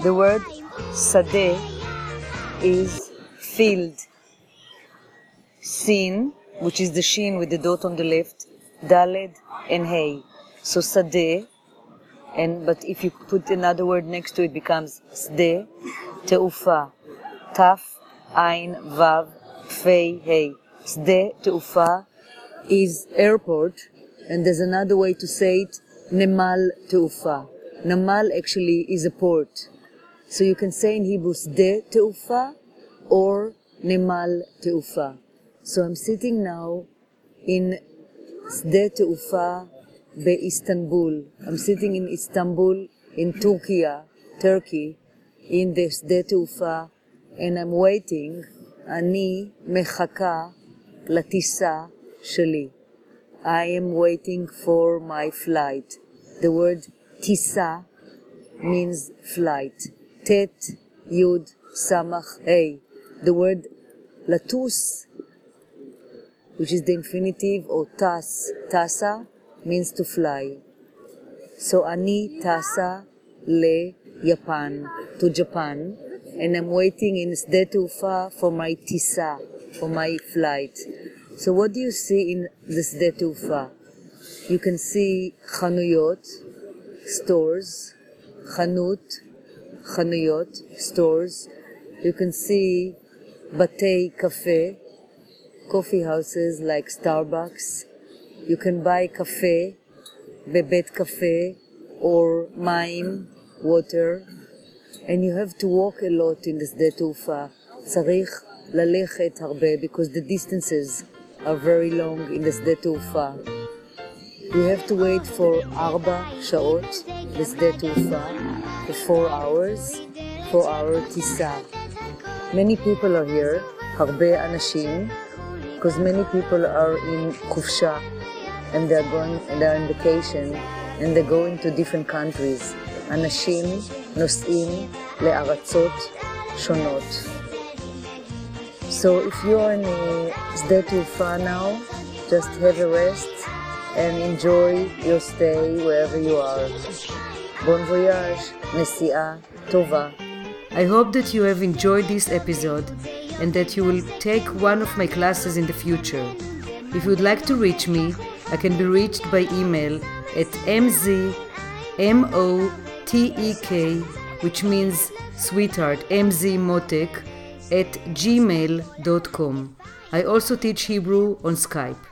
The word sadeh is field. Sin, which is the shin with the dot on the left, daled and hey. So sadeh, and but if you put another word next to it, becomes sde, teufa, taf, ein, vav, fei, hey. Sde teufa is airport, and there's another way to say it, nemal teufa. Namal actually is a port. So you can say in Hebrew sde teufa or nemal teufa. So I'm sitting now in sde teufa Istanbul. I'm sitting in Istanbul, in Turkey, Turkey, in the sde teufa, and I'm waiting. אני מחכה לטיסה שלי. I am waiting for my flight. The word tisa means flight. Tet, Yud, Samach, Hey. The word latus, which is the infinitive, or tas, tasa, means to fly. So ani tasa le Japan, to Japan, and I'm waiting in Sde Teufa for my tisa, for my flight. So what do you see in the Sde Teufa? You can see chanuyot, stores, chanut, chanuyot, stores. You can see batei cafe, coffee houses like Starbucks. You can buy cafe, bebet cafe, or מים, water, and you have to walk a lot in the שדה תעופה. צריך ללכת הרבה because the distances are very long in the שדה תעופה. You have to wait for ארבע שעות בשדה תעופה, for four hours, four hour טיסה. Many people are here, הרבה אנשים, because many people are in חופשה and they're going and they're on vacation and they're going to different countries. אנשים נוסעים לארצות שונות. So if you are in שדה תעופה now, just have a rest and enjoy your stay wherever you are. Bon voyage, Tova. I hope that you have enjoyed this episode and that you will take one of my classes in the future. If you'd like to reach me, I can be reached by email at mzmotek, which means sweetheart, mzmotek, at gmail.com. I also teach Hebrew on Skype.